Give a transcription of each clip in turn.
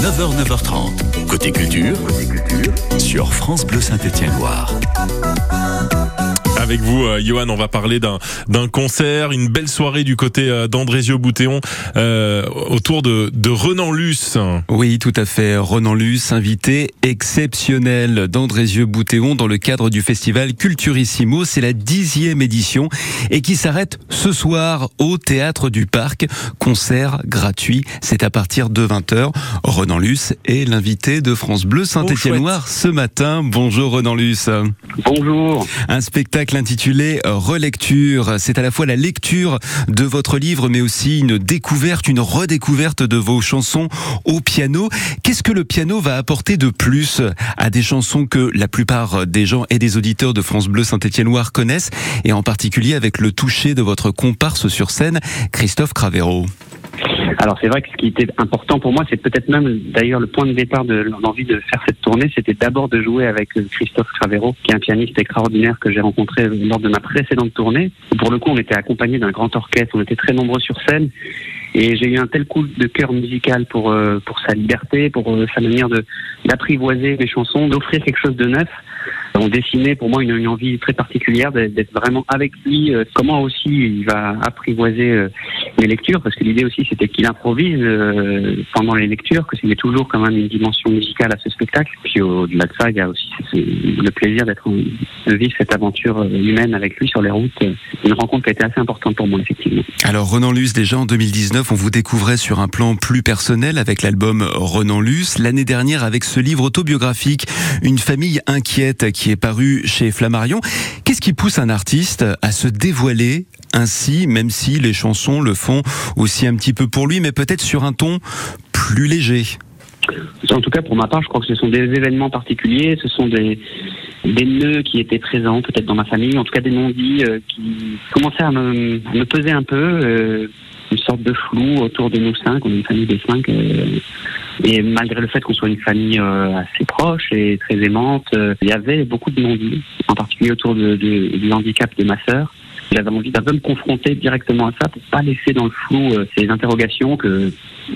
9h, 9h30. Côté culture, sur France Bleu Saint-Étienne-Loire. Avec vous, euh, Johan, on va parler d'un d'un concert, une belle soirée du côté euh, d'Andrésio-Boutéon euh, autour de, de Renan Luce. Oui, tout à fait. Renan Luce, invité exceptionnel d'Andrézieux-Boutéon dans le cadre du festival Culturissimo. C'est la dixième édition et qui s'arrête ce soir au Théâtre du Parc. Concert gratuit. C'est à partir de 20h. Renan Luce est l'invité de France Bleu Saint-Étienne-Noir ce matin. Bonjour Renan Luce. Bonjour. Un spectacle intitulé Relecture. C'est à la fois la lecture de votre livre, mais aussi une découverte, une redécouverte de vos chansons au piano. Qu'est-ce que le piano va apporter de plus à des chansons que la plupart des gens et des auditeurs de France Bleu Saint-Étienne-Loire connaissent, et en particulier avec le toucher de votre comparse sur scène, Christophe Cravero? Alors c'est vrai que ce qui était important pour moi, c'est peut-être même d'ailleurs le point de départ de l'envie de faire cette tournée, c'était d'abord de jouer avec euh, Christophe Cravero, qui est un pianiste extraordinaire que j'ai rencontré lors de ma précédente tournée. Pour le coup, on était accompagné d'un grand orchestre, on était très nombreux sur scène. Et j'ai eu un tel coup de cœur musical pour euh, pour sa liberté, pour euh, sa manière de d'apprivoiser les chansons, d'offrir quelque chose de neuf on dessinait pour moi une, une envie très particulière d'être vraiment avec lui. Comment aussi il va apprivoiser euh, les lectures, parce que l'idée aussi c'était qu'il improvise euh, pendant les lectures, que c'est toujours quand même une dimension musicale à ce spectacle. Puis au-delà de ça, il y a aussi le plaisir d'être de vivre cette aventure humaine avec lui sur les routes. Une rencontre qui a été assez importante pour moi effectivement. Alors Renan Luce, déjà en 2019, on vous découvrait sur un plan plus personnel avec l'album Renan Luce. L'année dernière avec ce livre autobiographique, Une famille inquiète qui est paru chez Flammarion. Qu'est-ce qui pousse un artiste à se dévoiler ainsi, même si les chansons le font aussi un petit peu pour lui, mais peut-être sur un ton plus léger En tout cas, pour ma part, je crois que ce sont des événements particuliers, ce sont des, nœuds qui étaient présents peut-être dans ma famille, en tout cas des non-dits euh, qui commençaient à me, peser un peu, euh, une sorte de flou autour de nous cinq, on est une famille des cinq. Euh, et malgré le fait qu'on soit une famille assez proche et très aimante, il y avait beaucoup de non-dits, en particulier autour du handicap de ma sœur. J'avais envie d'un peu me confronter directement à ça pour pas laisser dans le flou euh, ces interrogations que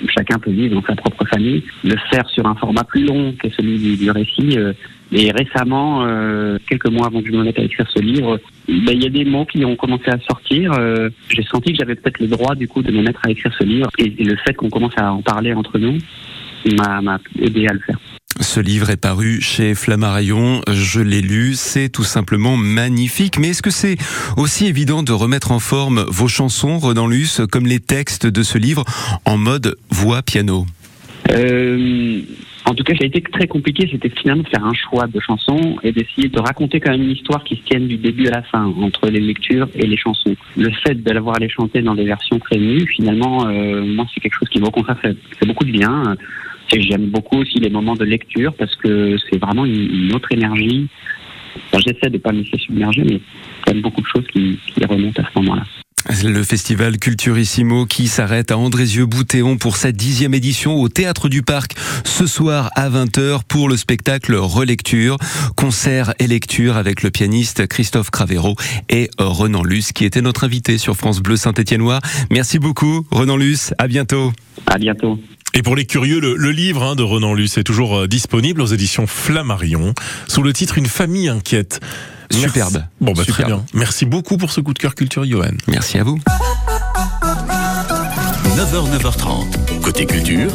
chacun peut vivre dans sa propre famille. Le faire sur un format plus long que celui du, du récit. et récemment, quelques mois avant que me mette à écrire ce livre, ben, il y a des mots qui ont commencé à sortir. J'ai senti que j'avais peut-être le droit du coup de me mettre à écrire ce livre. Et, et le fait qu'on commence à en parler entre nous, m'a aidé à le faire. Ce livre est paru chez Flammarion, je l'ai lu, c'est tout simplement magnifique. Mais est-ce que c'est aussi évident de remettre en forme vos chansons, Renan Luce, comme les textes de ce livre, en mode voix-piano euh, En tout cas, ça a été très compliqué, c'était finalement de faire un choix de chansons et d'essayer de raconter quand même une histoire qui se tienne du début à la fin, entre les lectures et les chansons. Le fait de l'avoir les chanter dans des versions très nues, finalement, euh, moi, c'est quelque chose qui, au contraire, fait, fait beaucoup de bien. J'aime beaucoup aussi les moments de lecture parce que c'est vraiment une, autre énergie. J'essaie de ne pas me laisser submerger, mais il y a beaucoup de choses qui, qui remontent à ce moment-là. Le festival Culturissimo qui s'arrête à Andrézieux-Boutéon pour sa dixième édition au Théâtre du Parc ce soir à 20h pour le spectacle Relecture, concert et lecture avec le pianiste Christophe Cravero et Renan Luce qui était notre invité sur France Bleu Saint-Étienne-Noir. Merci beaucoup Renan Luce, à bientôt. À bientôt. Et pour les curieux, le, le livre hein, de Renan Luce est toujours euh, disponible aux éditions Flammarion sous le titre Une famille inquiète. Superbe. Merci. Bon, bah, Superbe. très bien. Merci beaucoup pour ce coup de cœur culture, Johan. Merci à vous. 9h, 9h30. Côté culture,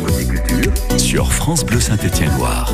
sur France Bleu Saint-Étienne-Loire.